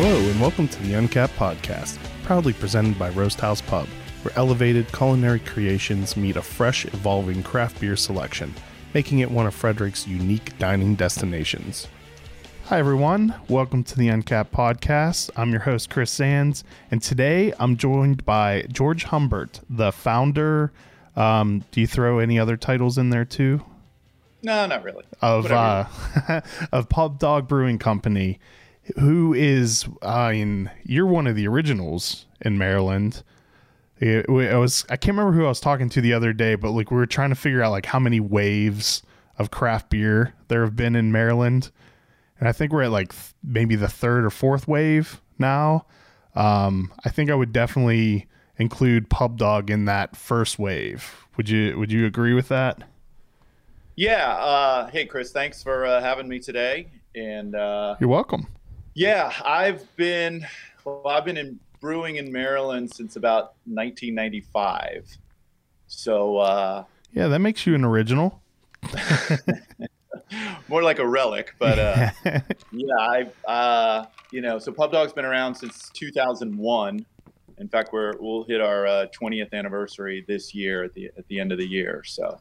Hello, and welcome to the Uncapped Podcast, proudly presented by Roast House Pub, where elevated culinary creations meet a fresh, evolving craft beer selection, making it one of Frederick's unique dining destinations. Hi, everyone. Welcome to the Uncapped Podcast. I'm your host, Chris Sands, and today I'm joined by George Humbert, the founder. Um, do you throw any other titles in there too? No, not really. Of uh, of Pub Dog Brewing Company, who is, I mean, you're one of the originals in Maryland. It, I was I can't remember who I was talking to the other day, but like we were trying to figure out like how many waves of craft beer there have been in Maryland, and I think we're at like th- maybe the third or fourth wave now. Um, I think I would definitely include Pub Dog in that first wave. Would you Would you agree with that? Yeah. Uh, hey, Chris. Thanks for uh, having me today. And uh, You're welcome. Yeah, I've been well, I've been in brewing in Maryland since about 1995. So uh, Yeah, that makes you an original. more like a relic, but uh, yeah, I uh, you know, so Pub Dog's been around since 2001. In fact, we're we'll hit our uh, 20th anniversary this year at the at the end of the year. So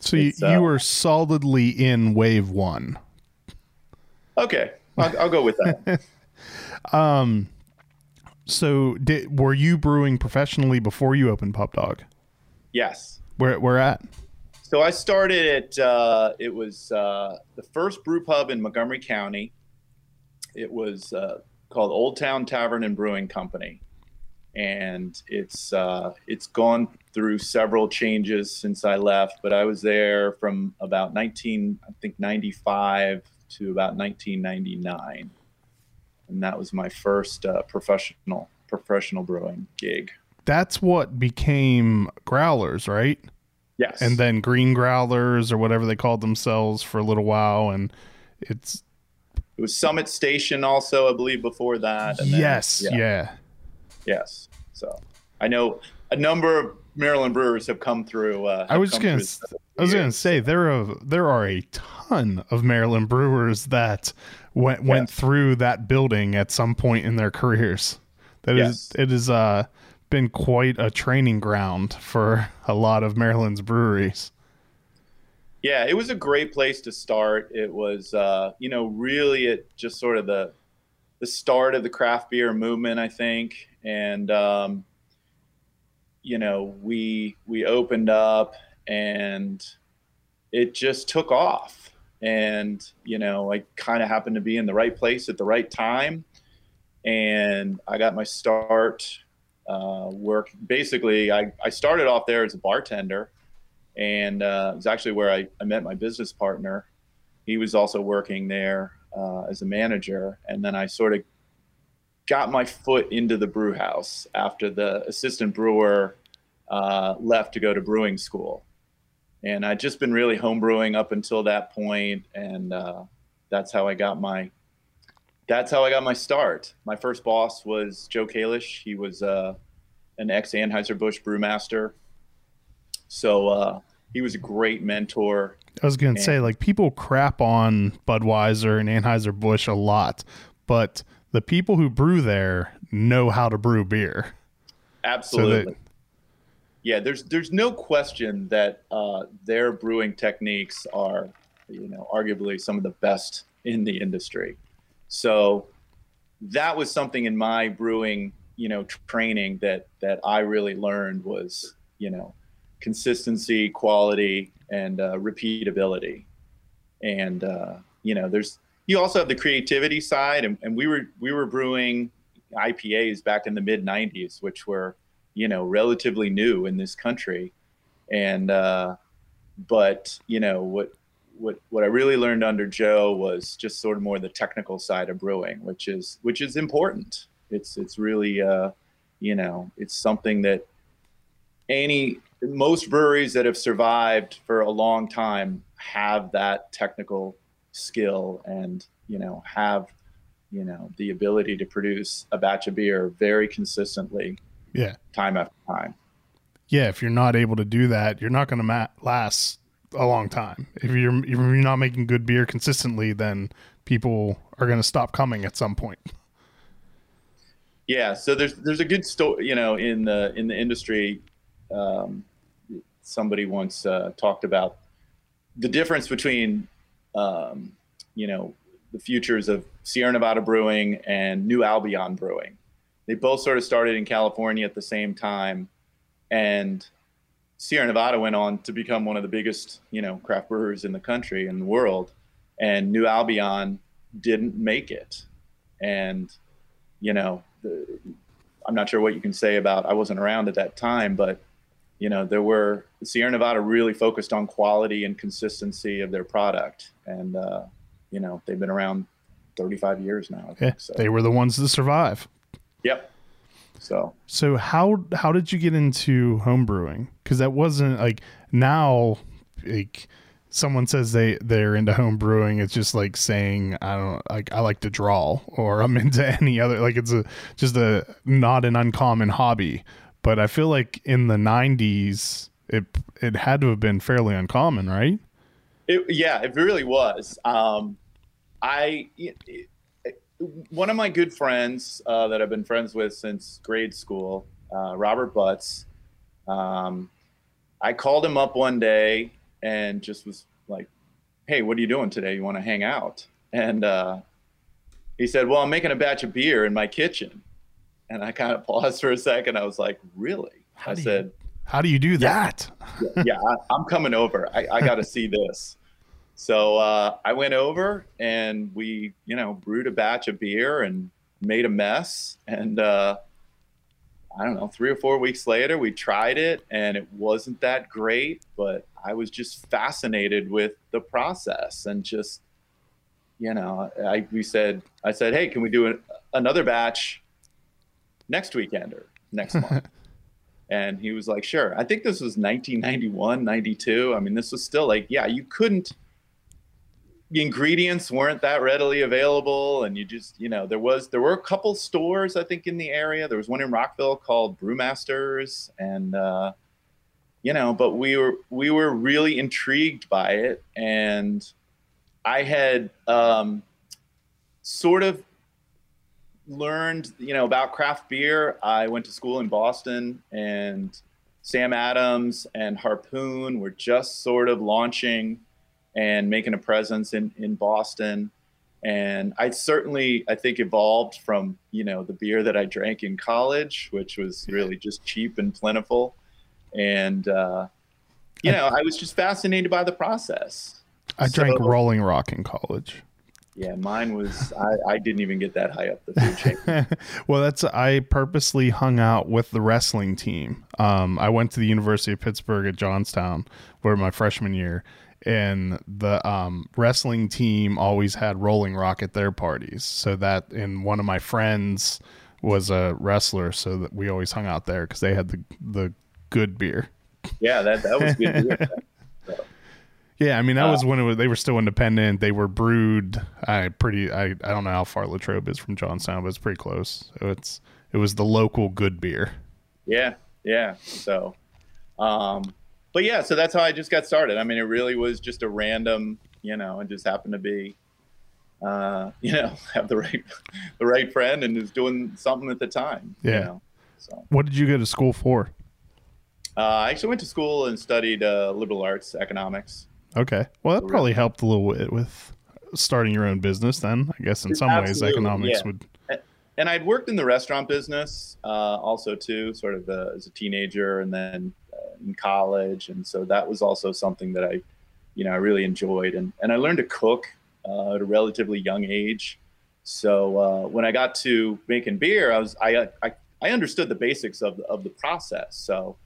So you, uh, you were solidly in wave one. okay, I'll, I'll go with that. Um, so did were you brewing professionally before you opened Pub Dog? yes. Where where at? So I started at uh, it was uh, the first brew pub in Montgomery County. It was uh, called Old Town Tavern and Brewing Company, and it's uh, it's gone through several changes since I left. But I was there from about 19 I think 95 to about 1999, and that was my first uh, professional professional brewing gig. That's what became growlers, right? Yes, And then green growlers or whatever they called themselves for a little while, and it's it was Summit Station also I believe before that. and then- yes, yeah. Yes. So I know a number of Maryland brewers have come through. Uh, I was gonna I was gonna say there are there are a ton of Maryland brewers that went went Yes. through that building at some point in their careers. That is Yes. it has uh, been quite a training ground for a lot of Maryland's breweries. Yeah, it was a great place to start. It was, uh, you know, really at just sort of the the start of the craft beer movement, I think. And um, you know, we we opened up, and it just took off. And you know, I kind of happened to be in the right place at the right time, and I got my start. Uh, work basically, I, I started off there as a bartender and uh, it was actually where I, I met my business partner. He was also working there uh, as a manager, and then I sort of got my foot into the brew house after the assistant brewer uh, left to go to brewing school, and I'd just been really homebrewing up until that point, and uh, that's how I got my that's how I got my start. My first boss was Joe Kalish. He was uh, an ex Anheuser Busch brewmaster. So uh, he was a great mentor. I was gonna say like people crap on Budweiser and Anheuser Busch a lot, but the people who brew there know how to brew beer. Absolutely. yeah, there's there's no question that uh, their brewing techniques are, you know, arguably some of the best in the industry. So that was something in my brewing, you know, training that that I really learned was, you know, consistency, quality, and uh, repeatability. And uh, you know, there's you also have the creativity side, and, and we were we were brewing IPAs back in the mid '90s, which were you know relatively new in this country, and uh, but you know what what what I really learned under Joe was just sort of more the technical side of brewing, which is which is important. It's it's really uh, you know it's something that any most breweries that have survived for a long time have that technical skill and you know have you know the ability to produce a batch of beer very consistently Yeah. time after time Yeah, if you're not able to do that, you're not going to ma- last a long time. If you're if you're not making good beer consistently, then people are going to stop coming at some point. Yeah, so there's there's a good story, you know, in the in the industry. Um, somebody once uh, talked about the difference between, um, you know, the futures of Sierra Nevada Brewing and New Albion Brewing. They both sort of started in California at the same time, and Sierra Nevada went on to become one of the biggest, you know, craft brewers in the country and the world, and New Albion didn't make it, and you know the, I'm not sure what you can say about. I wasn't around at that time, but you know there were Sierra Nevada really focused on quality and consistency of their product, and uh, you know they've been around 35 years now. yeah, so. they were the ones to survive. Yep. So so how how did you get into home brewing? Because that wasn't like now like someone says they they're into home brewing it's just like saying i don't like i like to draw or i'm into any other like it's a just a not an uncommon hobby but i feel like in the 90s it it had to have been fairly uncommon right it, yeah it really was um i it, it, one of my good friends uh, that i've been friends with since grade school uh, robert butts um, i called him up one day and just was like, "Hey, what are you doing today? You want to hang out?" And uh, he said, "Well, I'm making a batch of beer in my kitchen." And I kind of paused for a second. I was like, "Really?" How I said, you, "How do you do that?" yeah, yeah I, am coming over. I, I got to see this. So uh, I went over and we, you know, brewed a batch of beer and made a mess. And uh, I don't know, three or four weeks later, we tried it and it wasn't that great, but I was just fascinated with the process and just, you know, I, we said, I said, hey, can we do an, another batch next weekend or next month? And he was like, sure. I think this was 1991, 92. I mean, this was still like, yeah, you couldn't the ingredients weren't that readily available and you just you know there was there were a couple stores i think in the area there was one in rockville called brewmasters and uh, you know but we were we were really intrigued by it and i had um, sort of learned you know about craft beer i went to school in boston and sam adams and harpoon were just sort of launching and making a presence in, in Boston. And I certainly, I think, evolved from, you know, the beer that I drank in college, which was really just cheap and plentiful. And, uh, you know, I was just fascinated by the process. I so, drank Rolling Rock in college. Yeah, mine was. I, I didn't even get that high up the food chain. well, that's. I purposely hung out with the wrestling team. Um, I went to the University of Pittsburgh at Johnstown where my freshman year, and the um, wrestling team always had Rolling Rock at their parties. So that, and one of my friends was a wrestler, so that we always hung out there because they had the the good beer. Yeah, that that was good beer. Yeah, I mean that uh, was when it was. They were still independent. They were brewed. I pretty. I I don't know how far Latrobe is from Johnstown, but it's pretty close. So it's it was the local good beer. Yeah, yeah. So, um, but yeah, so that's how I just got started. I mean, it really was just a random, you know, it just happened to be, uh, you know, have the right, the right friend and was doing something at the time. Yeah. You know? So. What did you go to school for? Uh, I actually went to school and studied uh, liberal arts economics. Okay. Well, that probably helped a little bit with starting your own business. Then I guess in some Absolutely, ways economics yeah. would. And I'd worked in the restaurant business uh, also too, sort of uh, as a teenager, and then in college, and so that was also something that I, you know, I really enjoyed, and and I learned to cook uh, at a relatively young age. So uh, when I got to making beer, I was I, I I understood the basics of the, of the process. So,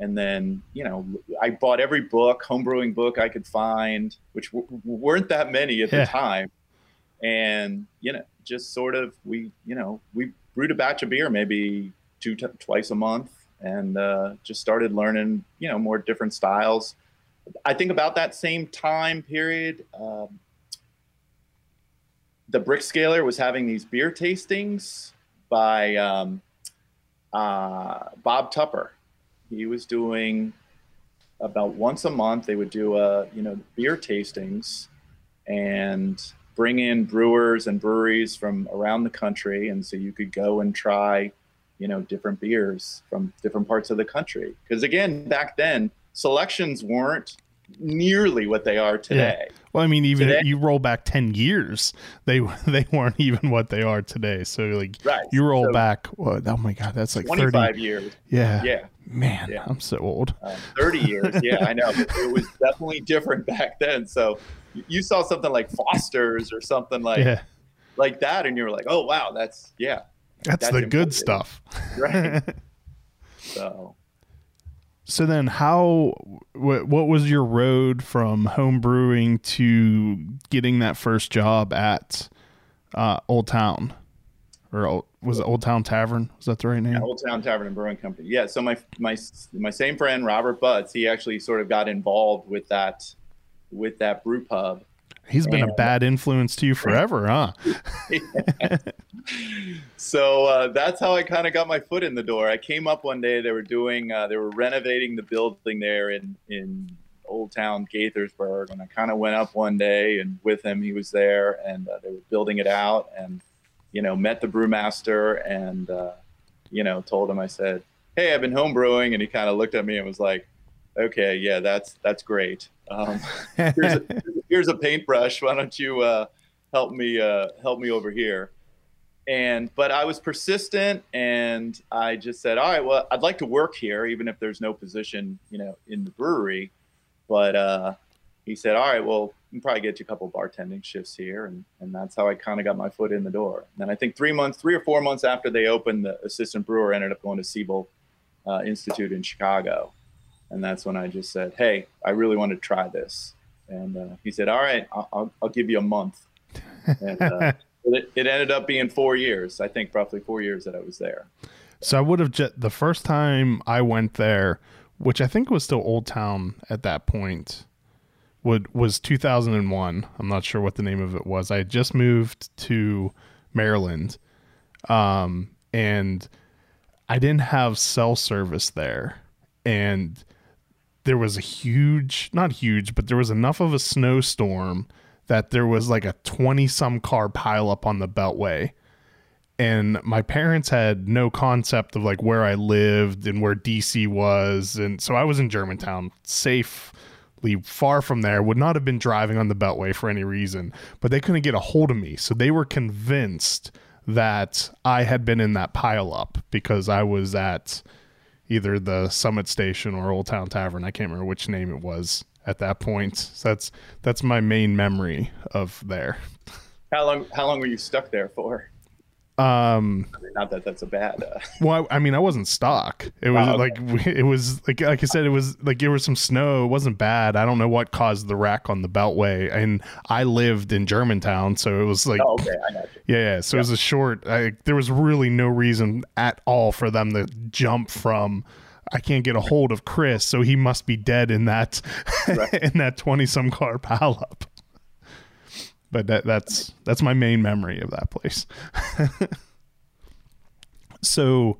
and then you know I bought every book, homebrewing book I could find, which w- weren't that many at yeah. the time, and you know just sort of we you know we brewed a batch of beer maybe two t- twice a month and uh, just started learning, you know, more different styles. I think about that same time period, um, the Brickskeller was having these beer tastings by um, uh, Bob Tupper. He was doing about once a month. They would do a, you know, beer tastings, and bring in brewers and breweries from around the country, and so you could go and try, you know, different beers from different parts of the country. Because again, back then selections weren't nearly what they are today. Yeah. Well, I mean, even Today- you roll back ten years, they they weren't even what they are today. So like, Right. you roll So- back. What, oh my god, that's like 25 thirty. years. Yeah. Yeah. Man, Yeah. I'm so old. Um, 30 years. Yeah, I know. It was definitely different back then. So you saw something like Foster's or something like yeah, like that, and you were like, oh wow, that's yeah, that's, that's the good stuff. right. so So then, how what, what was your road from home brewing to getting that first job at uh, Old Town, or Old, was it Old Town Tavern? Was that the right name? yeah, Old Town Tavern and Brewing Company. Yeah. So my my my same friend Robert Butts, he actually sort of got involved with that with that brew pub. He's been a bad influence to you forever, huh? so uh, that's how I kind of got my foot in the door. I came up one day. They were doing, uh, they were renovating the building there in in Old Town Gaithersburg, and I kind of went up one day and with him, he was there, and uh, they were building it out, and you know, met the brewmaster, and uh, you know, told him I said, "Hey, I've been home brewing," and he kind of looked at me and was like, "Okay, yeah, that's that's great." Um, here's a, here's a paintbrush. Why don't you uh, help me uh, help me over here? And but I was persistent, and I just said, all right, well, I'd like to work here, even if there's no position, you know, in the brewery. But uh, he said, all right, well, we can probably get you a couple bartending shifts here, and and that's how I kind of got my foot in the door. And I think three months, three or four months after they opened, the assistant brewer ended up going to Siebel uh, Institute in Chicago, and that's when I just said, hey, I really want to try this. And uh, he said, all right, I'll, I'll, give you a month. And uh, it, it ended up being four years. I think roughly four years that I was there. So I would have just the first time I went there, which I think was still Old Town at that point, would was 2001. I'm not sure what the name of it was. I had just moved to Maryland, um, and I didn't have cell service there, and there was a huge, not huge, but there was enough of a snowstorm that there was like a 20 some car pileup on the Beltway and my parents had no concept of like where I lived and where DC was, and so I was in Germantown, safely far from there. Would not have been driving on the Beltway for any reason, but they couldn't get a hold of me, so they were convinced that I had been in that pileup because I was at either the Summit Station or Old Town Tavern. I can't remember which name it was at that point. So that's that's my main memory of there. How long? How long were you stuck there for? Um, I mean, not that that's a bad. Uh, Well, I I mean, I wasn't stuck. It was Oh, okay. like it was like like I said, it was like there was some snow. It wasn't bad. I don't know what caused the wreck on the Beltway, and I lived in Germantown, so it was like oh, okay, I got you. yeah, yeah. So it was a short. I, there was really no reason at all for them to jump from. I can't get a hold of Chris, so he must be dead in that Right. in that twenty some car pileup. But that that's that's my main memory of that place. so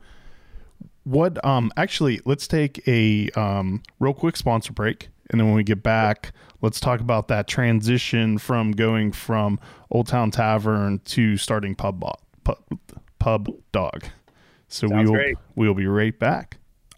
what um actually let's take a um real quick sponsor break and then when we get back let's talk about that transition from going from old town tavern to starting pub pub, pub dog so we Sounds will great. we'll be right back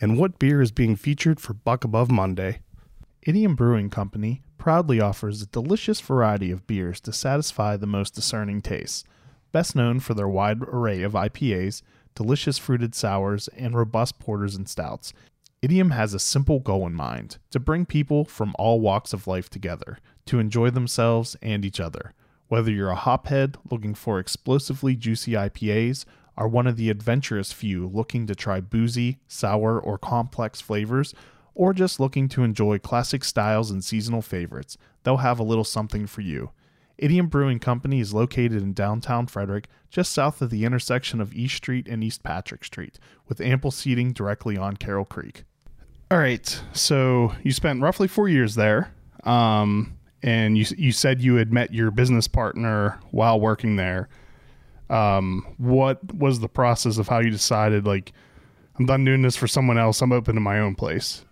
and what beer is being featured for Buck Above Monday. Idiom Brewing Company proudly offers a delicious variety of beers to satisfy the most discerning tastes. Best known for their wide array of IPAs, delicious fruited sours, and robust porters and stouts, Idiom has a simple goal in mind to bring people from all walks of life together to enjoy themselves and each other. Whether you're a hophead looking for explosively juicy IPAs, are one of the adventurous few looking to try boozy, sour, or complex flavors, or just looking to enjoy classic styles and seasonal favorites, they'll have a little something for you. Idiom Brewing Company is located in downtown Frederick, just south of the intersection of East Street and East Patrick Street, with ample seating directly on Carroll Creek. All right, so you spent roughly four years there, um, and you you said you had met your business partner while working there. Um, what was the process of how you decided like I'm done doing this for someone else. I'm open to my own place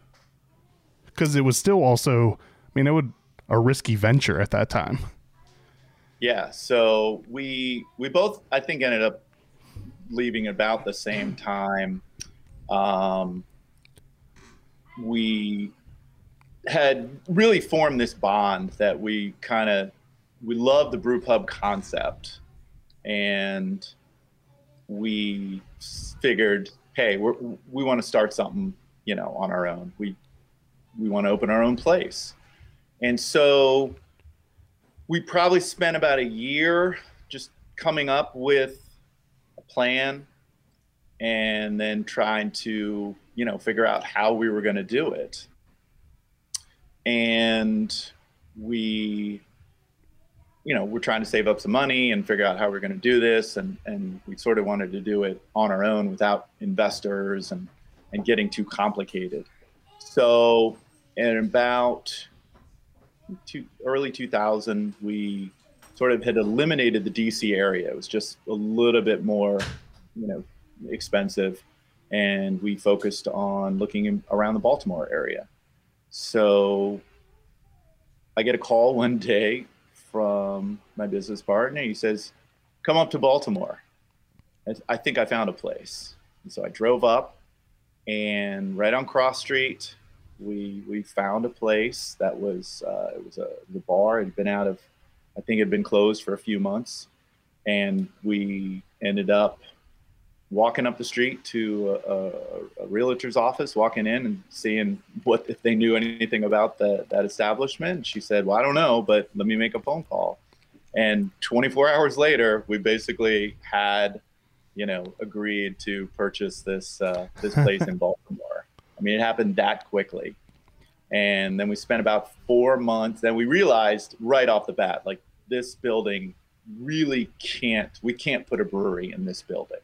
because it was still also, I mean, it would a risky venture at that time. Yeah. So we we both I think ended up leaving about the same time. Um, we had really formed this bond that we kind of we love the brew pub concept and we figured hey we want to start something you know on our own. We we want to open our own place. And so we probably spent about a year just coming up with a plan and then trying to you know figure out how we were going to do it. And we you know we're trying to save up some money and figure out how we're going to do this and and we sort of wanted to do it on our own without investors and and getting too complicated. So in about two, early 2000 we sort of had eliminated the dc area. It was just a little bit more you know expensive and we focused on looking in, around the baltimore area. So i get a call one day from my business partner. He says, "Come up to Baltimore. I think I found a place." And so I drove up, and right on Cross Street, we we found a place that was uh, it was a the bar had been out of, I think it had been closed for a few months, and we ended up walking up the street to a, a, a, realtor's office, walking in and seeing what if they knew anything about the, that establishment. She said, "Well, I don't know, but let me make a phone call." And 24 hours later, we basically had, you know, agreed to purchase this uh, this place in Baltimore. I mean, it happened that quickly. And then we spent about four months. Then we realized right off the bat, like this building really can't. We can't put a brewery in this building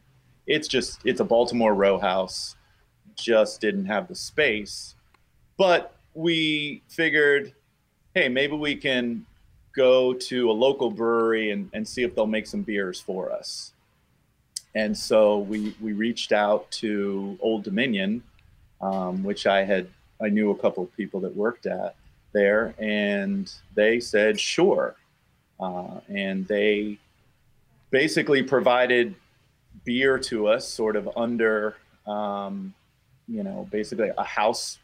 it's just it's a Baltimore row house. Just didn't have the space, but we figured, hey, maybe we can go to a local brewery and, and see if they'll make some beers for us. And so we we reached out to Old Dominion, um, which I had I knew a couple of people that worked at there, and they said sure, uh, and they basically provided beer to us sort of under um, you know basically a house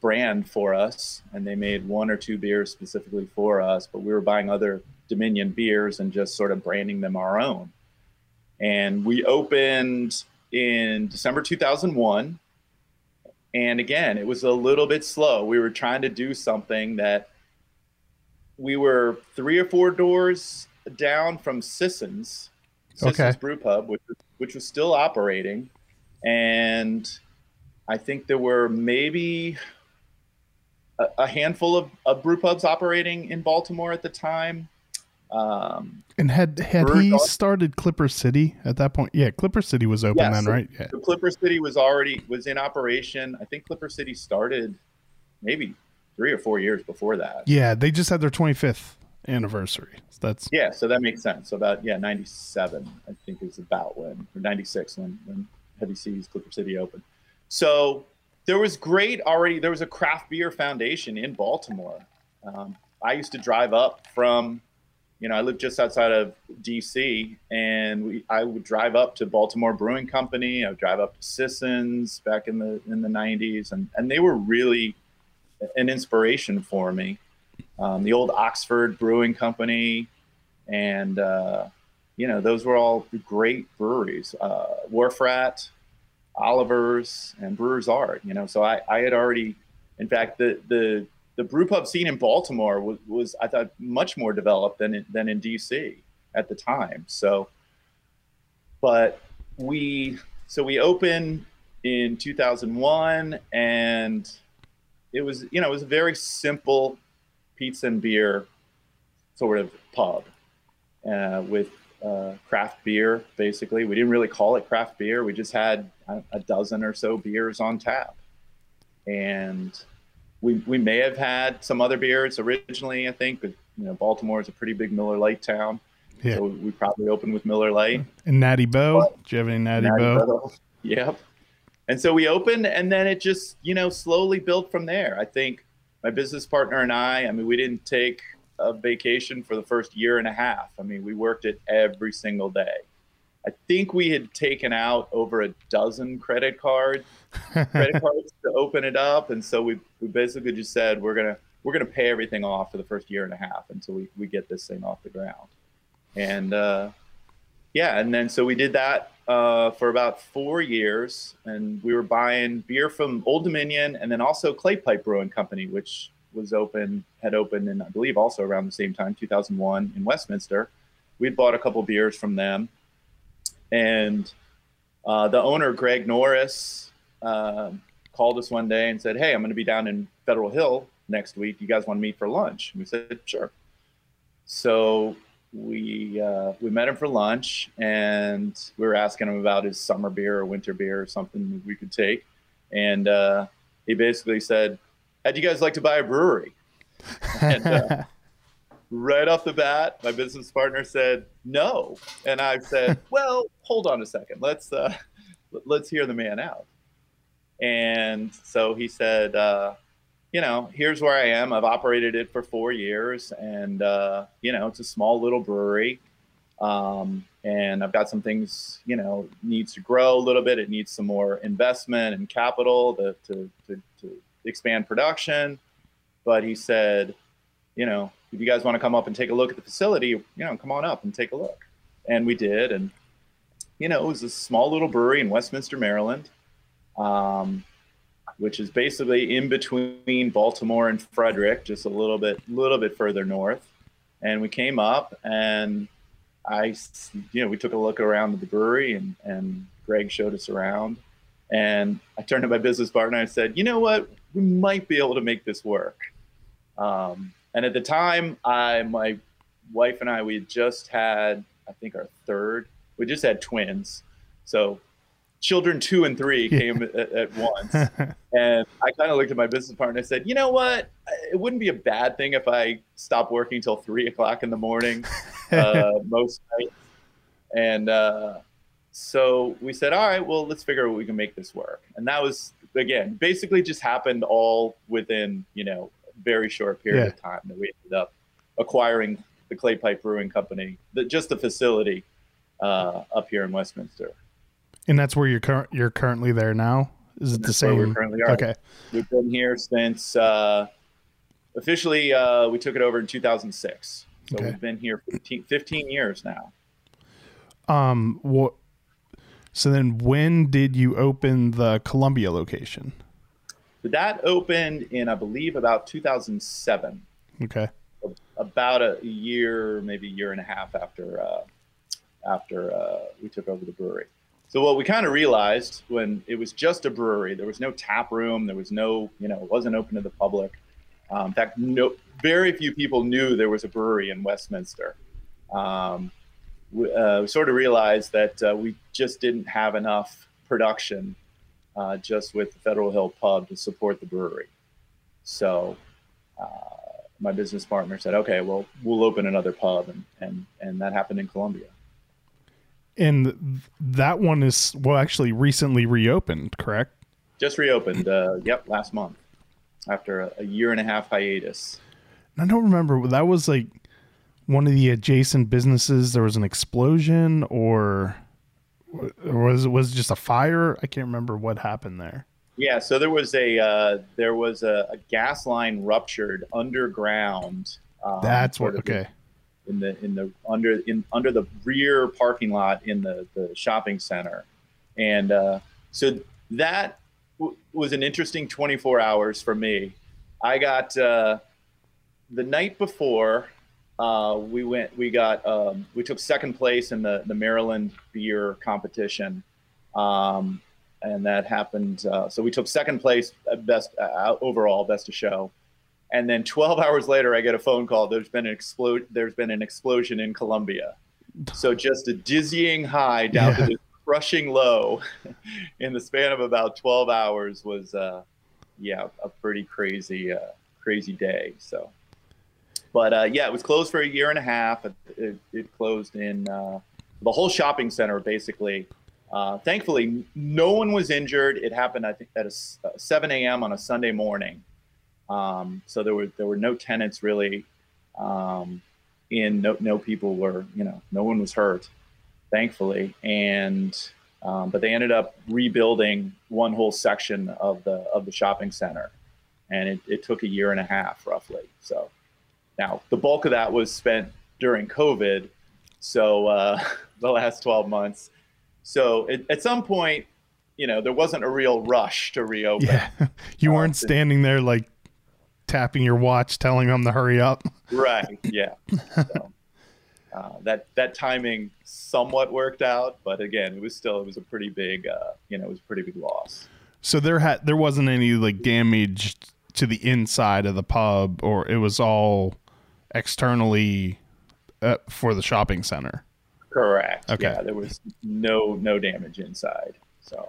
brand for us and they made one or two beers specifically for us but we were buying other dominion beers and just sort of branding them our own. And we opened in december 2001 and again it was a little bit slow. We were trying to do something that we were three or four doors down from sisson's Sisson's okay. Brew Pub, which which was still operating, and I think there were maybe a, a handful of, of brew pubs operating in Baltimore at the time. Um, and had had he started Clipper City at that point? Yeah, Clipper City was open yeah, then, so, right? Yeah. So Clipper City was already was in operation. I think Clipper City started maybe three or four years before that. Yeah, they just had their 25th anniversary. So that's yeah, so that makes sense. So about yeah, ninety seven I think is about when or ninety six when when Heavy Seas Clipper City opened. So there was great already. There was a craft beer foundation in Baltimore. Um, I used to drive up from, you know, I lived just outside of D.C. and we I would drive up to Baltimore Brewing Company. I would drive up to Sisson's back in the in the '90s, and and they were really an inspiration for me um, the old Oxford Brewing Company, and uh, you know those were all great breweries. Uh, Wharf Rat, Oliver's, and Brewers Art. You know, so I, I had already, in fact, the the the brew pub scene in Baltimore was, was I thought much more developed than in, than in DC at the time. So, but we so we opened in 2001 and it was you know it was a very simple pizza and beer sort of pub uh, with uh, craft beer. Basically, we didn't really call it craft beer. We just had a, a dozen or so beers on tap, and we we may have had some other beers originally. I think, but you know, Baltimore is a pretty big Miller Lite town. Yeah. So we probably opened with Miller Lite. And Natty. But, Do you have any Natty, Natty? Boh? Yep. And so we opened, and then it just, you know, slowly built from there. I think my business partner and I, I mean, we didn't take a vacation for the first year and a half. I mean, we worked it every single day. I think we had taken out over a dozen credit card credit cards to open it up, and so we we basically just said we're gonna we're gonna pay everything off for the first year and a half until we we get this thing off the ground. And uh, yeah, and then so we did that uh, for about four years, and we were buying beer from Old Dominion, and then also Clay Pipe Brewing Company, which was open had opened in I believe also around the same time, 2001 in Westminster. We'd bought a couple beers from them, and uh, the owner Greg Norris uh, called us one day and said, "Hey, I'm going to be down in Federal Hill next week. You guys want to meet for lunch?" And we said, "Sure." So we uh, we met him for lunch and we were asking him about his summer beer or winter beer or something we could take. And uh, he basically said how'd you guys like to buy a brewery? And uh, right off the bat my business partner said no. And i said well hold on a second. Let's uh, let's hear the man out. And so he said uh, you know, here's where I am. I've operated it for four years, and uh, you know, it's a small little brewery, um, and I've got some things, you know, needs to grow a little bit. It needs some more investment and capital to to, to, to expand production. But he said, you know, if you guys want to come up and take a look at the facility, you know, come on up and take a look. And we did, and you know, it was a small little brewery in Westminster, Maryland. Um, which is basically in between Baltimore and Frederick, just a little bit, little bit further north. And we came up, and I, you know, we took a look around the brewery, and and Greg showed us around. And I turned to my business partner and I said, "You know what? We might be able to make this work." Um, and at the time, I, my wife and I, we just had, I think, our third. We just had twins, so children two and three came at, at, once. and I kind of looked at my business partner and I said, you know what? It wouldn't be a bad thing if I stopped working until three o'clock in the morning uh, most nights. And uh, so we said, all right, well, let's figure out what we can make this work. And that was, again, basically just happened all within, you know, very short period yeah. of time that we ended up acquiring the Clay Pipe Brewing Company, the, just the facility uh, up here in Westminster. And that's where you're current. You're currently there now. Is it the same? we currently are. Okay. We've been here since uh, officially uh, we took it over in 2006. So okay. we've been here 15, 15 years now. Um. What? So then, when did you open the Columbia location? That opened in, I believe, about 2007. Okay. About a year, maybe a year and a half after uh, after uh, we took over the brewery. So what we kind of realized when it was just a brewery, there was no tap room, there was no, you know, it wasn't open to the public. Um, in fact, no, very few people knew there was a brewery in Westminster. Um, we, uh, we, sort of realized that uh, we just didn't have enough production uh, just with the Federal Hill Pub to support the brewery. So uh, my business partner said, "Okay, well, we'll open another pub," and and and that happened in Columbia and that one is well actually recently reopened correct? Just reopened uh, yep last month after a, a, year and a half hiatus. I don't remember that was like one of the adjacent businesses there was an explosion or, or was it was just a fire? I can't remember what happened there. Yeah so there was a uh, there was a, a, gas line ruptured underground um, that's what okay in the in the under in under the rear parking lot in the the shopping center, and uh, so that w- was an interesting 24 hours for me. I got uh, the night before uh, we went we got um, we took second place in the the Maryland beer competition. Um, and that happened. Uh, so we took second place, best uh, overall, best of show, And then 12 hours later, I get a phone call. There's been an explode. There's been an explosion in Columbia. So just a dizzying high down yeah. to the crushing low in the span of about 12 hours was, uh, yeah, a pretty crazy, uh, crazy day. So, but uh, yeah, it was closed for a year and a half. It, it, it closed in uh, the whole shopping center basically. Uh, thankfully, no one was injured. It happened, I think, at a, 7 a.m. on a Sunday morning. Um, so there were there were no tenants really um, in. No, no people were, you know, no one was hurt, thankfully. And um, but they ended up rebuilding one whole section of the of the shopping center, and it, it took a year and a half roughly. So now the bulk of that was spent during COVID. So uh, the last 12 months. So it, at some point, you know, there wasn't a real rush to reopen. Yeah, you weren't uh, standing there like tapping your watch, telling them to hurry up. Right. Yeah. So, uh, that that timing somewhat worked out, but again, it was still it was a pretty big uh, you know it was a pretty big loss. So there had there wasn't any like damage to the inside of the pub, or it was all externally uh, for the shopping center. Correct. Okay. Yeah, there was no no damage inside. So.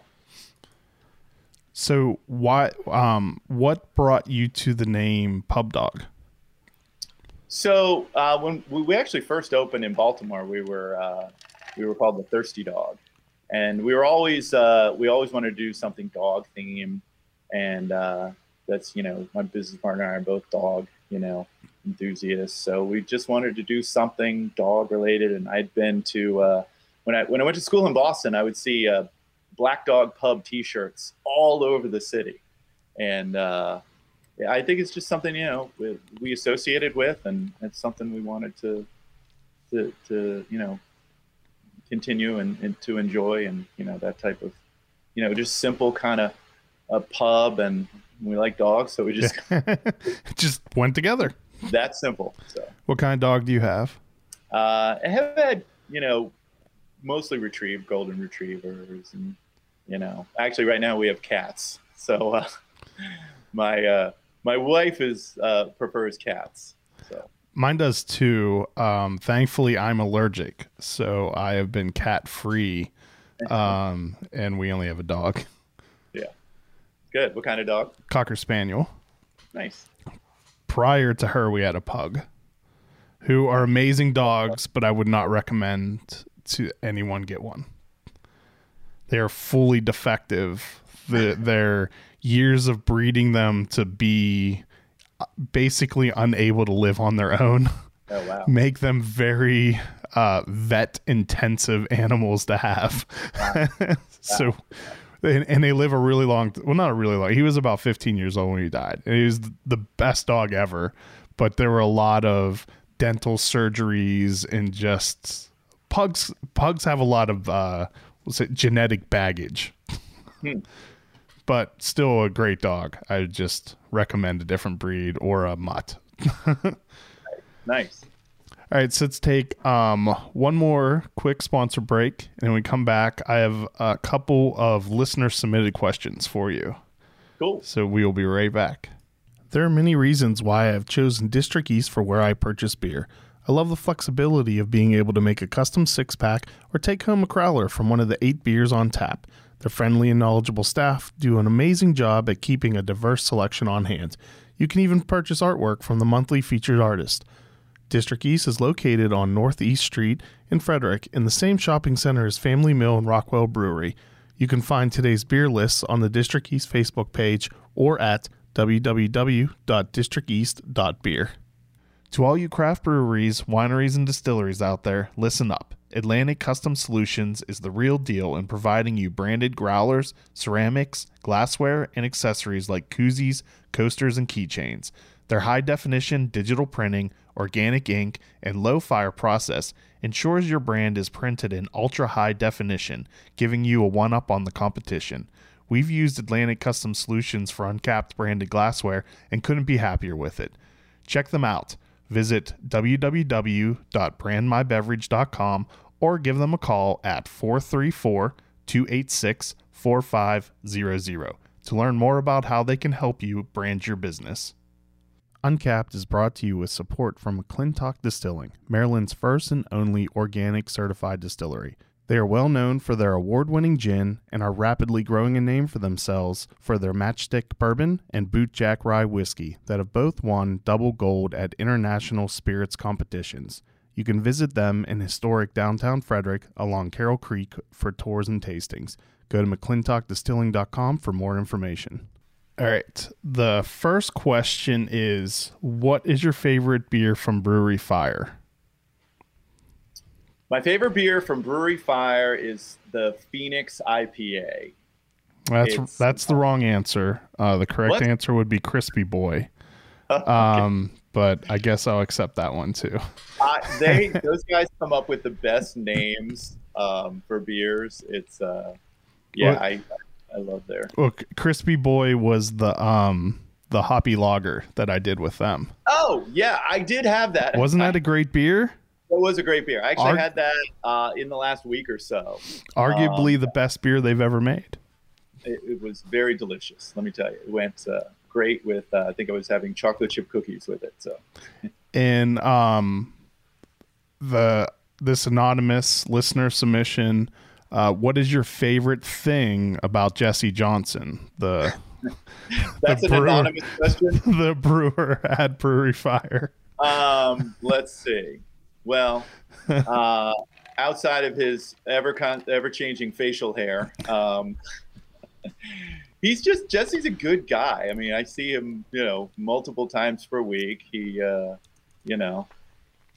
So what um what brought you to the name Pub Dog? So uh, when we actually first opened in Baltimore, we were uh, we were called the Thirsty Dog, and we were always uh, we always wanted to do something dog themed, and uh, that's you know my business partner and I are both dog you know enthusiasts, so we just wanted to do something dog related. And I'd been to uh, when I when I went to school in Boston, I would see uh, Black Dog Pub T-shirts all over the city, and uh, yeah, I think it's just something you know we, we associated with, and it's something we wanted to to to you know continue and, and to enjoy, and you know that type of you know just simple kind of a pub, and we like dogs, so we just just went together. That simple. So, what kind of dog do you have? Uh, I have had you know mostly retrieve golden retrievers and you know actually right now we have cats. So uh, my uh, my wife is uh, prefers cats so. Mine does too. Um, thankfully i'm allergic so i have been cat free um, and we only have a dog. Yeah. Good. What kind of dog? Cocker spaniel. Nice. Prior to her we had a pug. Who are amazing dogs but i would not recommend to anyone get one. They are fully defective. The, their years of breeding them to be uh, basically unable to live on their own oh, wow. make them very uh, vet intensive animals to have. Wow. so, and, and, they live a really long, well, not a really long, he was about 15 years old when he died. And he was the best dog ever, but there were a lot of dental surgeries and just pugs pugs have a lot of uh, what's it, genetic baggage. Hmm. But still a great dog. I just recommend a different breed or a mutt. nice. All right, so let's take um, one more quick sponsor break, and when we come back, I have a couple of listener submitted questions for you. Cool. So we will be right back. There are many reasons why I have chosen District East for where I purchase beer. I love the flexibility of being able to make a custom six pack or take home a crowler from one of the eight beers on tap. Their friendly and knowledgeable staff do an amazing job at keeping a diverse selection on hand. You can even purchase artwork from the monthly featured artist. District East is located on Northeast Street in Frederick in the same shopping center as Family Mill and Rockwell Brewery. You can find today's beer lists on the District East Facebook page or at www.districteast.beer. To all you craft breweries, wineries, and distilleries out there, listen up. Atlantic Custom Solutions is the real deal in providing you branded growlers, ceramics, glassware, and accessories like koozies, coasters, and keychains. Their high definition digital printing, organic ink, and low fire process ensures your brand is printed in ultra high definition, giving you a one up on the competition. We've used Atlantic Custom Solutions for uncapped branded glassware and couldn't be happier with it. Check them out visit www.brandmybeverage.com or give them a call at 434 286 4500 to learn more about how they can help you brand your business. Uncapped is brought to you with support from McClintock Distilling, Maryland's first and only organic certified distillery. They are well known for their award winning gin and are rapidly growing a name for themselves for their Matchstick Bourbon and Bootjack Rye Whiskey that have both won double gold at international spirits competitions. You can visit them in historic downtown Frederick along Carroll Creek for tours and tastings. Go to mcclintockdistilling.com for more information. All right. The first question is What is your favorite beer from Brewery Fire? My favorite beer from Brewery Fire is the Phoenix IPA. That's It's- that's the wrong answer. Uh, the correct What? answer would be Crispy Boy. Um, but I guess I'll accept that one too. Uh, they those guys come up with the best names um, for beers. It's uh, yeah, What- I I love their. Well, Crispy Boy was the um the hoppy lager that I did with them. Oh yeah, I did have that. Wasn't that I, a great beer? It was a great beer. I actually Arg- had that uh, in the last week or so. Arguably Um, the best beer they've ever made. It, it was very delicious. Let me tell you, it went uh, great with. Uh, I think I was having chocolate chip cookies with it. So in um the this anonymous listener submission uh, what is your favorite thing about Jesse Johnson, the that's an brewer. anonymous question. the brewer at Brewery Fire? Um, let's see. Well, uh, outside of his ever con- ever changing facial hair, um, he's just Jesse's a good guy. I mean, I see him, you know, multiple times per week. He, uh, you know,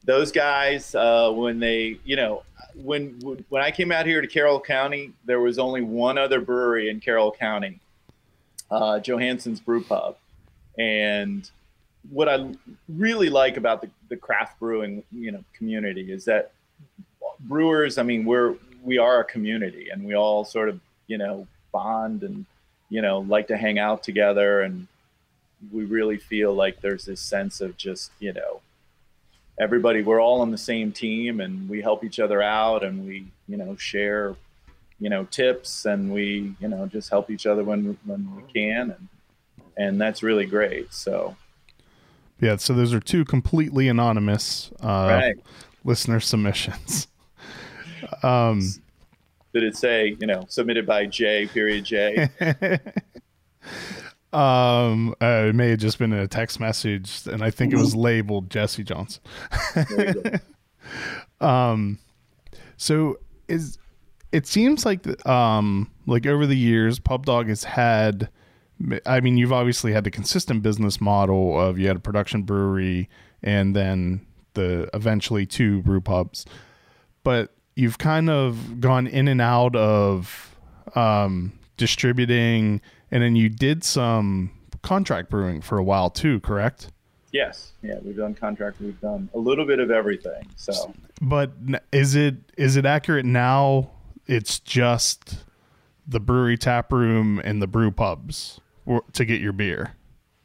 those guys uh, when they, you know, when when I came out here to Carroll County, there was only one other brewery in Carroll County, uh, Johansson's Brew Pub, and what I really like about the, the craft brewing you know community is that brewers i mean we're we are a community and we all sort of you know bond and you know like to hang out together. And we really feel like there's this sense of just you know everybody we're all on the same team and we help each other out and we you know share you know tips and we you know just help each other when when we can. And and that's really great. So Yeah, so those are two completely anonymous uh, right listener submissions. Um, did it say you know submitted by j period j um, uh, it may have just been in a text message, and I think it was labeled Jesse Johnson. There you go. Um, so is it seems like um like over the years, Pub Dog has had. I mean, you've obviously had the consistent business model of you had a production brewery and then the eventually two brew pubs, but you've kind of gone in and out of um, distributing, and then you did some contract brewing for a while too, correct? yes yeah we've done contract we've done a little bit of everything so But is it is it accurate now? It's just the brewery tap room and the brew pubs to get your beer.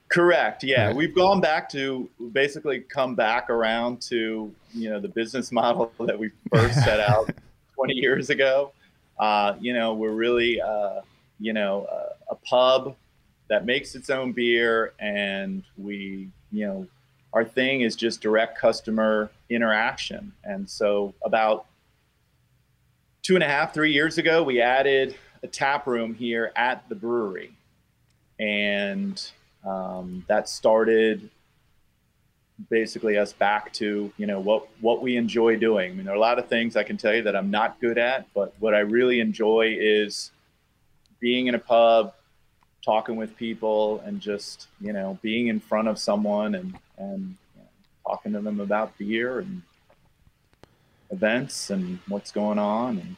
correct yeah Right. we've gone back to basically come back around to you know the business model that we first set out 20 years ago uh, you know we're really uh, you know uh, a pub that makes its own beer and we you know our thing is just direct customer interaction and so about two and a half three years ago we added a tap room here at the brewery and um, that started basically us back to you know what what we enjoy doing. I mean, there are a lot of things I can tell you that I'm not good at, but what I really enjoy is being in a pub, talking with people, and just you know being in front of someone and and you know, talking to them about beer and events and what's going on, and,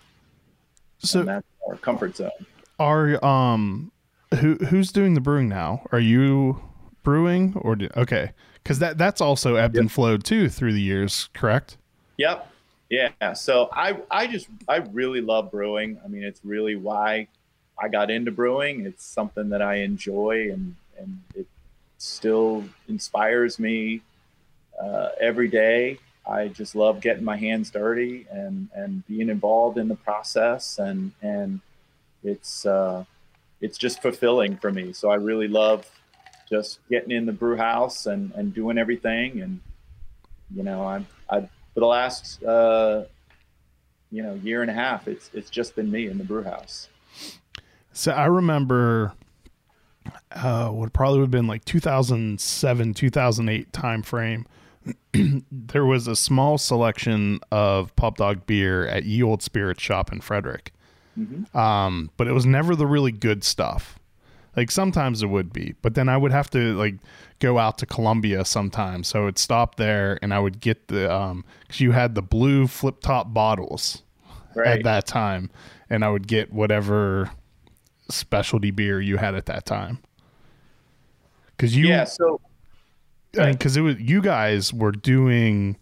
So and that's our comfort zone. are um who who's doing the brewing now? Are you brewing or do, okay? Because that that's also ebbed and flowed too through the years, correct? Yep. Yeah. So I I just I really love brewing. I mean, it's really why I got into brewing. It's something that I enjoy, and and it still inspires me uh, every day. I just love getting my hands dirty and and being involved in the process, and and it's uh, it's just fulfilling for me. So I really love just getting in the brew house and, and doing everything. And, you know, I'm, I, for the last, uh, you know, year and a half, it's, it's just been me in the brew house. So I remember, uh, what probably would have been like 2007, 2008 time frame. there was a small selection of pub dog beer at Ye Old Spirit Shop in Frederick. Mm-hmm. Um, but it was never the really good stuff. Like sometimes it would be, but then I would have to like go out to Columbia sometimes. So it stopped there and I would get the um because you had the blue flip top bottles right. at that time, and I would get whatever specialty beer you had at that time. Because you yeah so because it was you guys were doing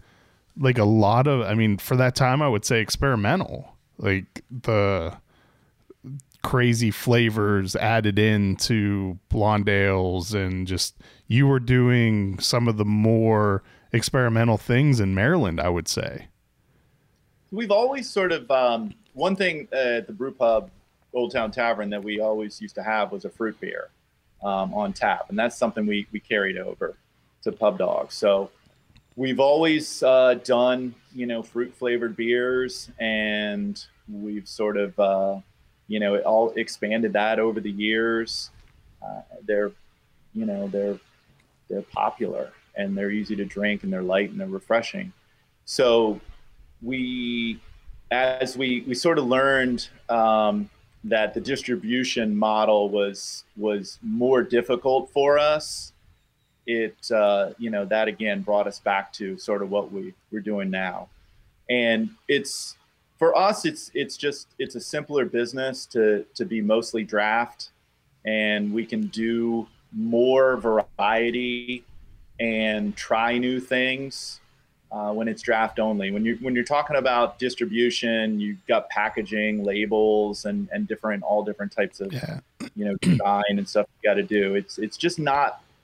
like a lot of. I mean, for that time, I would say experimental, like the crazy flavors added into blonde ales, and just you were doing some of the more experimental things in Maryland. I would say. We've always sort of um, one thing at the brew pub, Old Town Tavern, that we always used to have was a fruit beer um, on tap, and that's something we we carried over to Pub Dog. So we've always uh, done, you know, fruit flavored beers, and we've sort of, uh, you know, all expanded that over the years. Uh, they're, you know, they're they're popular and they're easy to drink and they're light and they're refreshing. So we, as we we sort of learned. Um, that the distribution model was was more difficult for us it uh, you know that again brought us back to sort of what we we're doing now. And it's for us it's it's just it's a simpler business to to be mostly draft and we can do more variety and try new things uh, when it's draft only. When you when you're talking about distribution you've got packaging labels and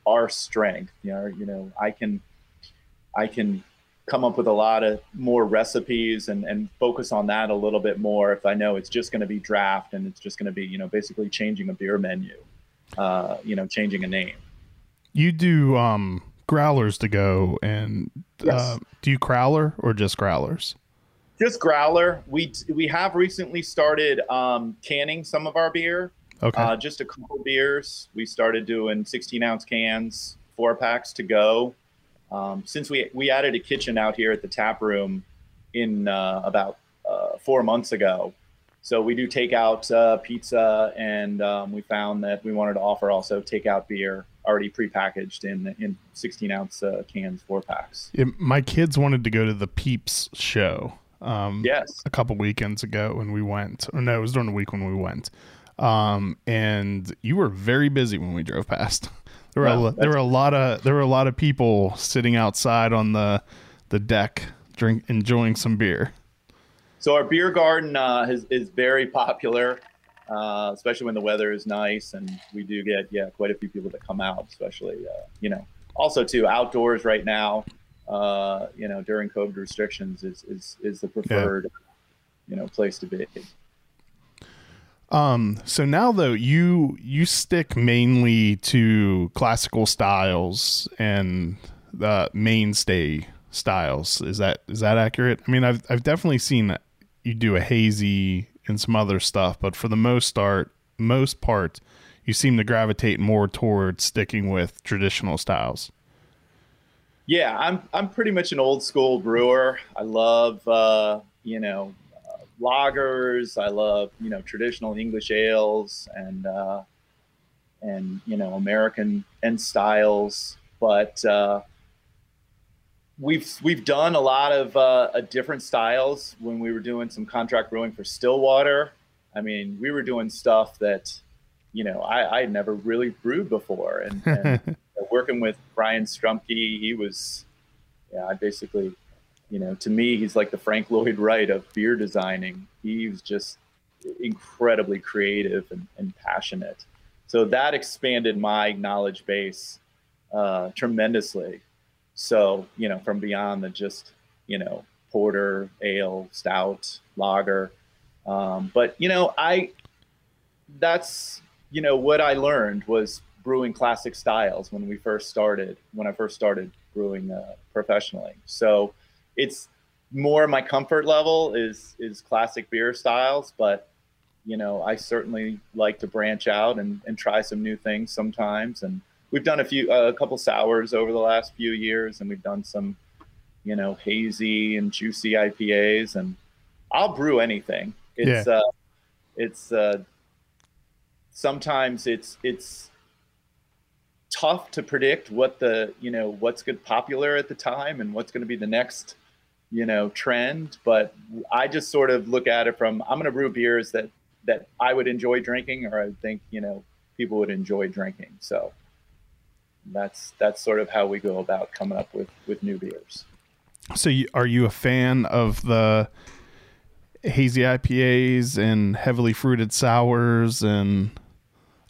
and different all different types of yeah. you know design and stuff you got to do it's it's just not our strength. You know, you know, I can, I can come up with a lot of more recipes and, and focus on that a little bit more if I know it's just going to be draft and it's just going to be, you know, basically changing a beer menu, uh, you know, changing a name. You do um, growlers to go and uh, yes. uh, do you crowler or just growlers? Just growler. We we have recently started um, canning some of our beer. Okay. Uh, just a couple beers. We started doing 16 ounce cans, four packs to go. Um, since we we added a kitchen out here at the tap room in uh, about uh, four months ago, so we do take out uh, pizza, and um, we found that we wanted to offer also takeout beer already prepackaged in in 16 ounce uh, cans, four packs. my kids wanted to go to the Peeps show. Um, yes, a couple weekends ago when we went, or no, it was during the week when we went. Um, and you were very busy when we drove past. There were wow, a, there were a lot of there were a lot of people sitting outside on the the deck, drink enjoying some beer. So our beer garden uh, is is very popular, uh, especially when the weather is nice, and we do get yeah quite a few people that come out, especially uh, you know also too outdoors right now. Uh, you know during COVID restrictions is is is the preferred yeah. you know place to be. Um, so now though you you stick mainly to classical styles and the mainstay styles. Is that is that accurate? I mean, I've I've definitely seen you do a hazy and some other stuff, but for the most part, most part, you seem to gravitate more towards sticking with traditional styles. Yeah, I'm I'm pretty much an old school brewer. I love uh, you know lagers. I love you know traditional English ales and uh, and you know American and styles. But uh, we've we've done a lot of uh, different styles when we were doing some contract brewing for Stillwater. I mean, we were doing stuff that you know I I never really brewed before, and, and working with Brian Strumke, he was yeah, I basically you know, to me, he's like the Frank Lloyd Wright of beer designing. He's just incredibly creative and, and passionate. So that expanded my knowledge base uh, tremendously. So, you know, from beyond the just, you know, porter, ale, stout, lager. Um, but, you know, I, that's, you know, what I learned was brewing classic styles when we first started. When I first started brewing uh, professionally, so it's more my comfort level is is classic beer styles, but you know I certainly like to branch out and, and try some new things sometimes. And we've done a few uh, a couple sours over the last few years, and we've done some you know hazy and juicy IPAs, and I'll brew anything. It's Yeah. uh, it's uh, sometimes it's it's tough to predict what the you know what's good popular at the time and what's going to be the next you know trend but i just sort of look at it from i'm going to brew beers that that i would enjoy drinking or i think you know people would enjoy drinking so that's that's sort of how we go about coming up with with new beers So, you, are you a fan of the hazy IPAs and heavily fruited sours and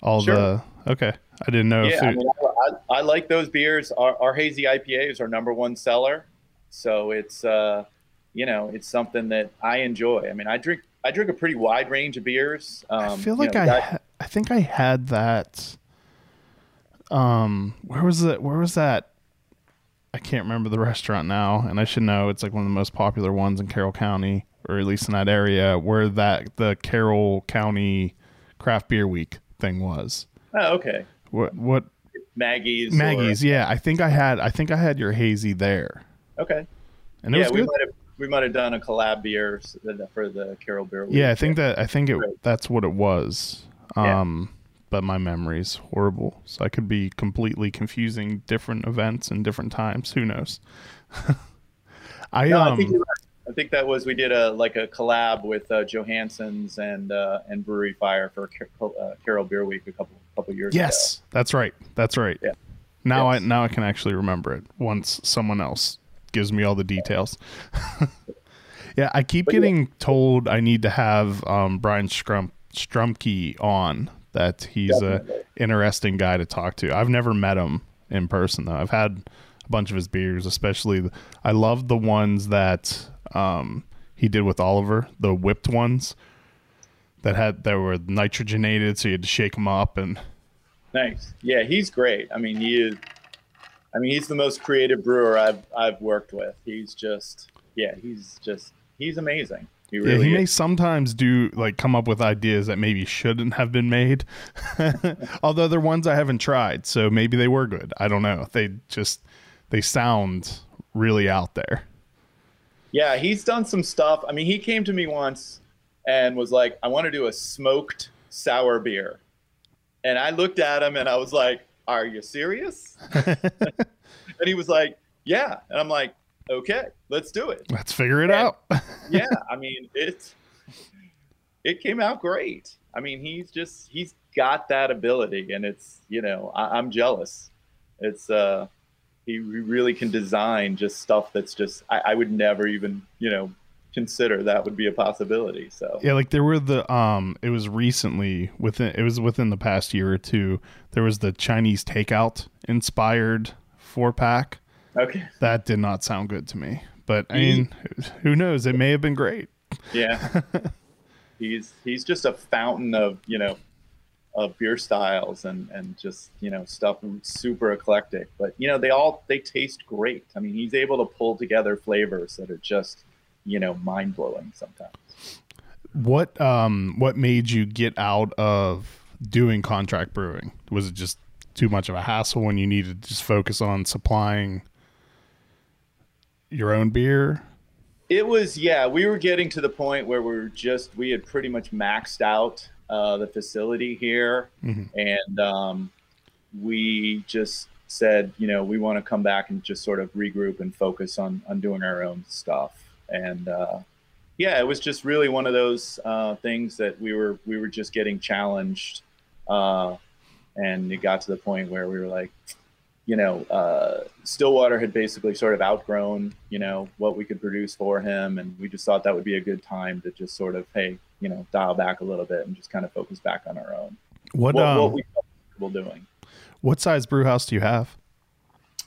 all Sure. the? Okay, I didn't know. yeah I, mean, I, I like those beers our, our hazy ipa is our number one seller so it's uh you know it's something that i enjoy i mean i drink i drink a pretty wide range of beers um, I feel you like know, I, ha- I think I had that. Um, where was it? Where was that? I can't remember the restaurant now, and I should know. It's like one of the most popular ones in Carroll County, or at least in that area, where that the Carroll County Craft Beer Week thing was. oh okay What what maggie's or- Maggie's? Yeah, I think I had. I think I had your hazy there, okay and it yeah we might have we might have done a collab beer for the Carroll beer Week. Yeah, I think that I think it that's what it was. Yeah. Um but my memory's horrible. So I could be completely confusing different events and different times. Who knows? I No, um I think. I think that was we did a like a collab with uh, Johansson's and uh, and Brewery Fire for Car- uh, Carroll Beer Week a couple couple years ago. Yes, that's right. That's right. Yeah. Now Yes. I now I can actually remember it once someone else gives me all the details. yeah, I keep getting told I need to have um, Brian Strum Strumke on. That he's a interesting guy to talk to. I've never met him in person though. I've had a bunch of his beers, especially the, I love the ones that um, he did with Oliver, the whipped ones that had that were nitrogenated, so you had to shake them up and Thanks. Yeah, he's great. I mean, he is. I mean, he's the most creative brewer I've I've worked with. He's just yeah, he's just he's amazing. He really Yeah, he may sometimes do like come up with ideas that maybe shouldn't have been made. Although they're ones I haven't tried, so maybe they were good. I don't know. They just they sound really out there. Yeah, he's done some stuff. I mean, he came to me once and was like, "I want to do a smoked sour beer," and I looked at him and I was like, "Are you serious?" and he was like, "Yeah," and I'm like, "Okay, let's do it." Let's figure it Yeah. out. yeah, I mean it. It came out great. I mean, he's just he's got that ability, and it's you know I, I'm jealous. It's uh, he really can design just stuff that's just I, I would never even you know consider that would be a possibility. So yeah, like there were the um it was recently within it was within the past year or two, there was the Chinese takeout inspired four pack. okay, That did not sound good to me. But I mean, who knows? It may have been great. yeah, he's he's just a fountain of you know of beer styles and and just you know stuff super eclectic but you know they all they taste great i mean he's able to pull together flavors that are just you know mind-blowing sometimes What um what made you get out of doing contract brewing? Was it just too much of a hassle when you needed to just focus on supplying your own beer? it was yeah we were getting to the point where we were just we had pretty much maxed out uh, the facility here Mhm. and um, we just said you know we want to come back and just sort of regroup and focus on on doing our own stuff and uh, yeah it was just really one of those uh, things that we were we were just getting challenged uh, and it got to the point where we were like you know, uh, Stillwater had basically sort of outgrown, you know, what we could produce for him, and we just thought that would be a good time to just sort of, hey, you know, dial back a little bit and just kind of focus back on our own. What What, um, what we felt comfortable doing. what size brew house do you have?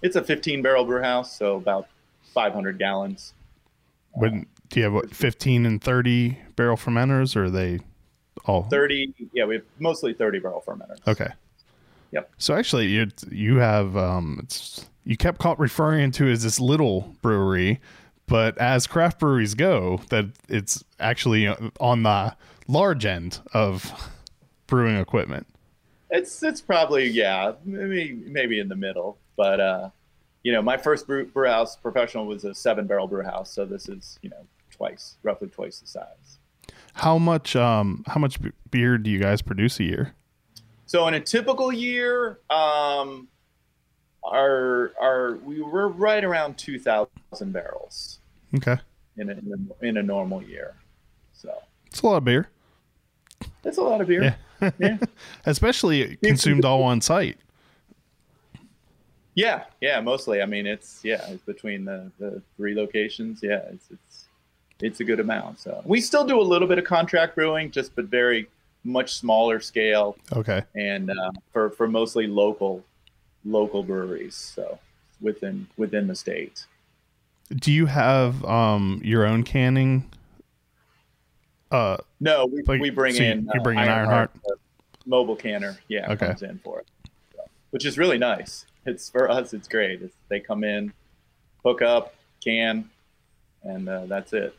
It's a 15 barrel brew house, so about 500 gallons. When do you have what, 15 and 30 barrel fermenters or are they all 30, yeah, we have mostly 30 barrel fermenters. Okay. Yep. So actually, you you have um, it's you kept caught referring to it as this little brewery, but as craft breweries go, that it's actually on the large end of brewing equipment. It's it's probably yeah, maybe maybe in the middle, but uh, you know, my first brew, brew house professional was a seven barrel brew house, so this is you know twice, roughly twice the size. How much um how much beer do you guys produce a year? So in a typical year, um, our our we were right around two thousand barrels. Okay. In a, in a, in a normal year, so it's a lot of beer. That's a lot of beer. Yeah. yeah. Especially consumed all on site. Yeah, yeah, mostly. I mean, it's yeah, it's between the, the three locations. Yeah, it's it's it's a good amount. So we still do a little bit of contract brewing, just but very much smaller scale. Okay. And uh, for for mostly local local breweries, so within within the state. Do you have um your own canning? Uh, no, we, like, we bring so in you, bring uh, in Ironheart, Ironheart mobile canner. Yeah, okay. comes in for it, so, which is really nice it's for us. It's great. It's, they come in, hook up, can, and uh, that's it.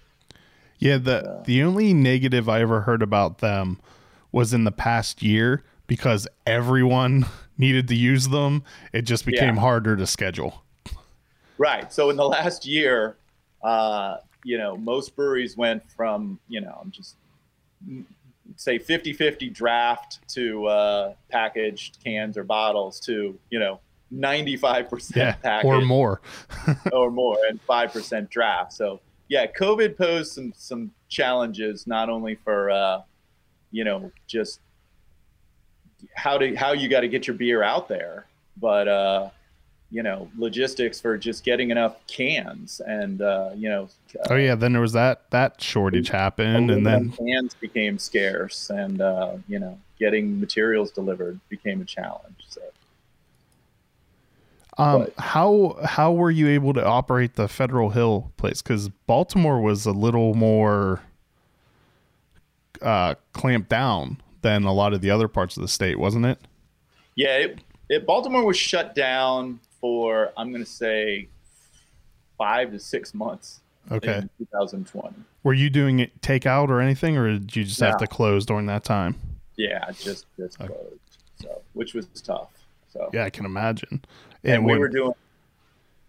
Yeah. The uh, the only negative I ever heard about them was in the past year because everyone needed to use them. It just became yeah. harder to schedule. Right. So in the last year, uh, you know, most breweries went from you know, I'm just say 50-50 draft to uh, packaged cans or bottles to you know 95% yeah, package. or more. Or more and 5% draft. So yeah covid posed some some challenges not only for uh you know just how to how you got to get your beer out there but uh you know logistics for just getting enough cans and uh you know uh, oh yeah then there was that that shortage happened and then cans became scarce and uh you know getting materials delivered became a challenge so um, how how were you able to operate the Federal Hill place? Because Baltimore was a little more uh, clamped down than a lot of the other parts of the state, wasn't it? Yeah, it, it, Baltimore was shut down for I'm going to say five to six months. Okay. 2020. Were you doing it takeout or anything, or did you just no. have to close during that time? Yeah, just just okay. closed. So, which was tough. So yeah, I can imagine. And, we were doing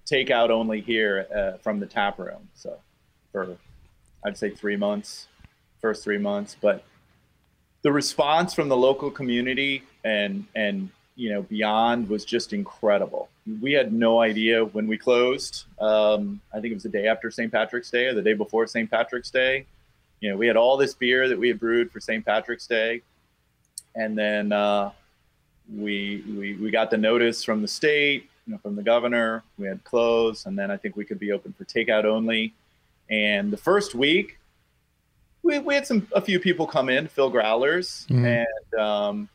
takeout only here uh, from the tap room. So for I'd say three months, first three months, but the response from the local community and and you know beyond was just incredible. We had no idea when we closed. Um, I think it was the day after St. Patrick's Day or the day before St. Patrick's Day. You know, we had all this beer that we had brewed for St. Patrick's Day, and then uh, we, we we got the notice from the state, you know, from the governor. We had closed, and then I think we could be open for takeout only. And the first week, we, we had some a few people come in fill growlers, mm-hmm. and um,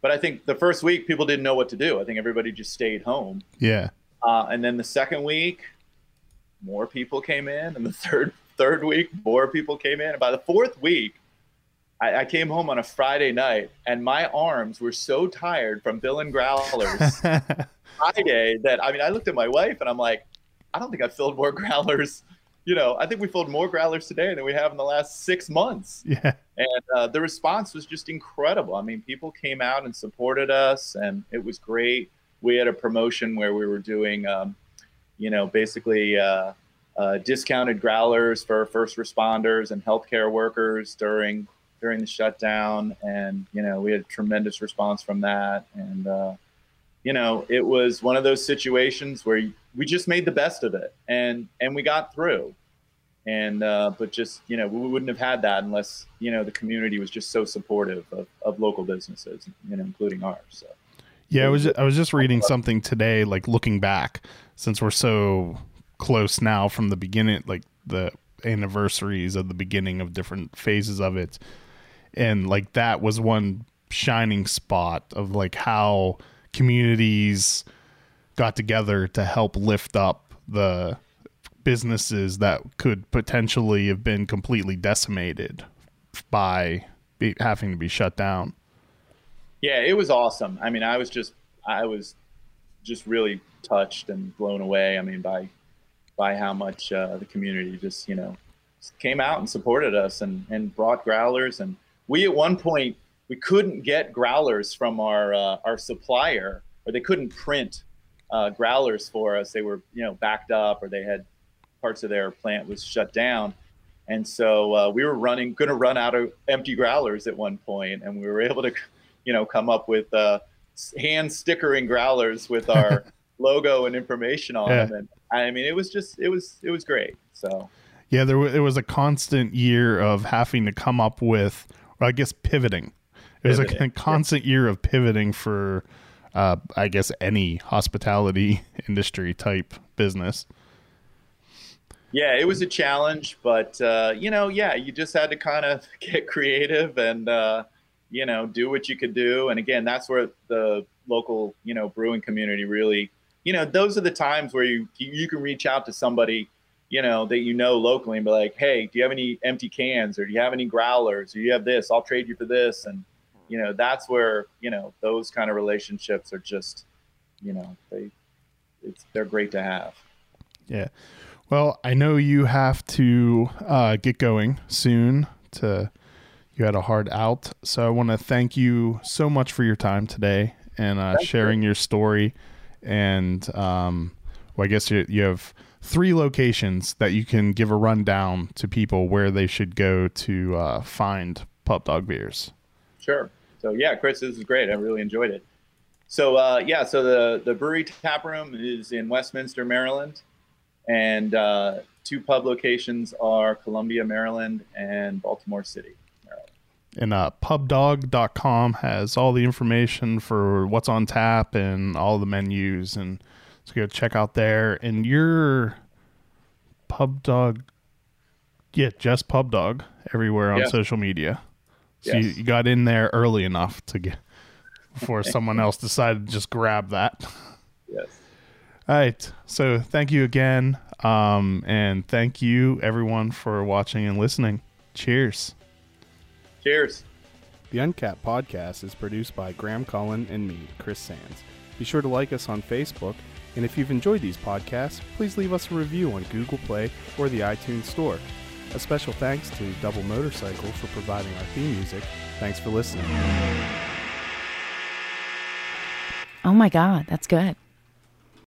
but I think the first week people didn't know what to do. I think everybody just stayed home. Yeah. Uh, and then the second week, more people came in, and the third third week, more people came in. And by the fourth week, I, I, came home on a Friday night and my arms were so tired from filling growlers Friday that I mean I looked at my wife and I'm like, I don't think I filled more growlers. You know, I think we filled more growlers today than we have in the last six months. Yeah. And uh, the response was just incredible. I mean, people came out and supported us, and it was great. We had a promotion where we were doing, um, you know, basically uh, uh, discounted growlers for first responders and healthcare workers during during the shutdown, and you know we had tremendous response from that, and uh, you know it was one of those situations where we just made the best of it, and and we got through, and uh, but just you know we wouldn't have had that unless you know the community was just so supportive of, of local businesses, you know, including ours. So. Yeah, I was I was just reading something today, like looking back, since we're so close now from the beginning, like the anniversaries of the beginning of different phases of it and like that was one shining spot of like how communities got together to help lift up the businesses that could potentially have been completely decimated by be, having to be shut down. Yeah, it was awesome. I mean, I was just I was just really touched and blown away. I mean, by by how much uh, the community just you know came out and supported us and and brought growlers. And we at one point we couldn't get growlers from our uh, our supplier, or they couldn't print uh, growlers for us. They were you know backed up, or they had parts of their plant was shut down. And so uh, we were running, going to run out of empty growlers at one point, and we were able to, you know, come up with uh, hand stickering growlers with our logo and information on yeah. them. And I mean, it was just, it was, it was great. So. Yeah, there was, it was a constant year of having to come up with, I guess, pivoting. It was a constant year of pivoting for, uh, I guess, any hospitality industry type business. Yeah, it was a challenge, but uh, you know, yeah, you just had to kind of get creative and uh, you know do what you could do. And again, that's where the local you know brewing community really, you know, those are the times where you you can reach out to somebody you know that you know locally and be like, hey, do you have any empty cans or do you have any growlers or do you have this? I'll trade you for this. And you know, that's where you know those kind of relationships are just, you know, they it's they're great to have. Yeah. Well, I know you have to uh, get going soon. To you had a hard out, so I want to thank you so much for your time today and uh, sharing you. your story. And um, well, I guess you, you have three locations that you can give a rundown to people where they should go to uh, find Pub Dog beers. Sure. So yeah, Chris, this is great. I really enjoyed it. So uh, yeah, so the the brewery tap room is in Westminster, Maryland and uh, two pub locations are Columbia, Maryland, and Baltimore City, Maryland. And uh, pubdog.com has all the information for what's on tap and all the menus, and so go check out there. And your pub dog, yeah, just pub dog everywhere on yeah. social media. So yes. you, you got in there early enough to get before someone else decided to just grab that. Yes. All right. So thank you again. Um, and thank you everyone for watching and listening. Cheers. Cheers. The Uncapped podcast is produced by Graham Cullen and me, Chris Sands. Be sure to like us on Facebook. And if you've enjoyed these podcasts, please leave us a review on Google Play or the iTunes Store. A special thanks to Double Motorcycle for providing our theme music. Thanks for listening. Oh my God, that's good.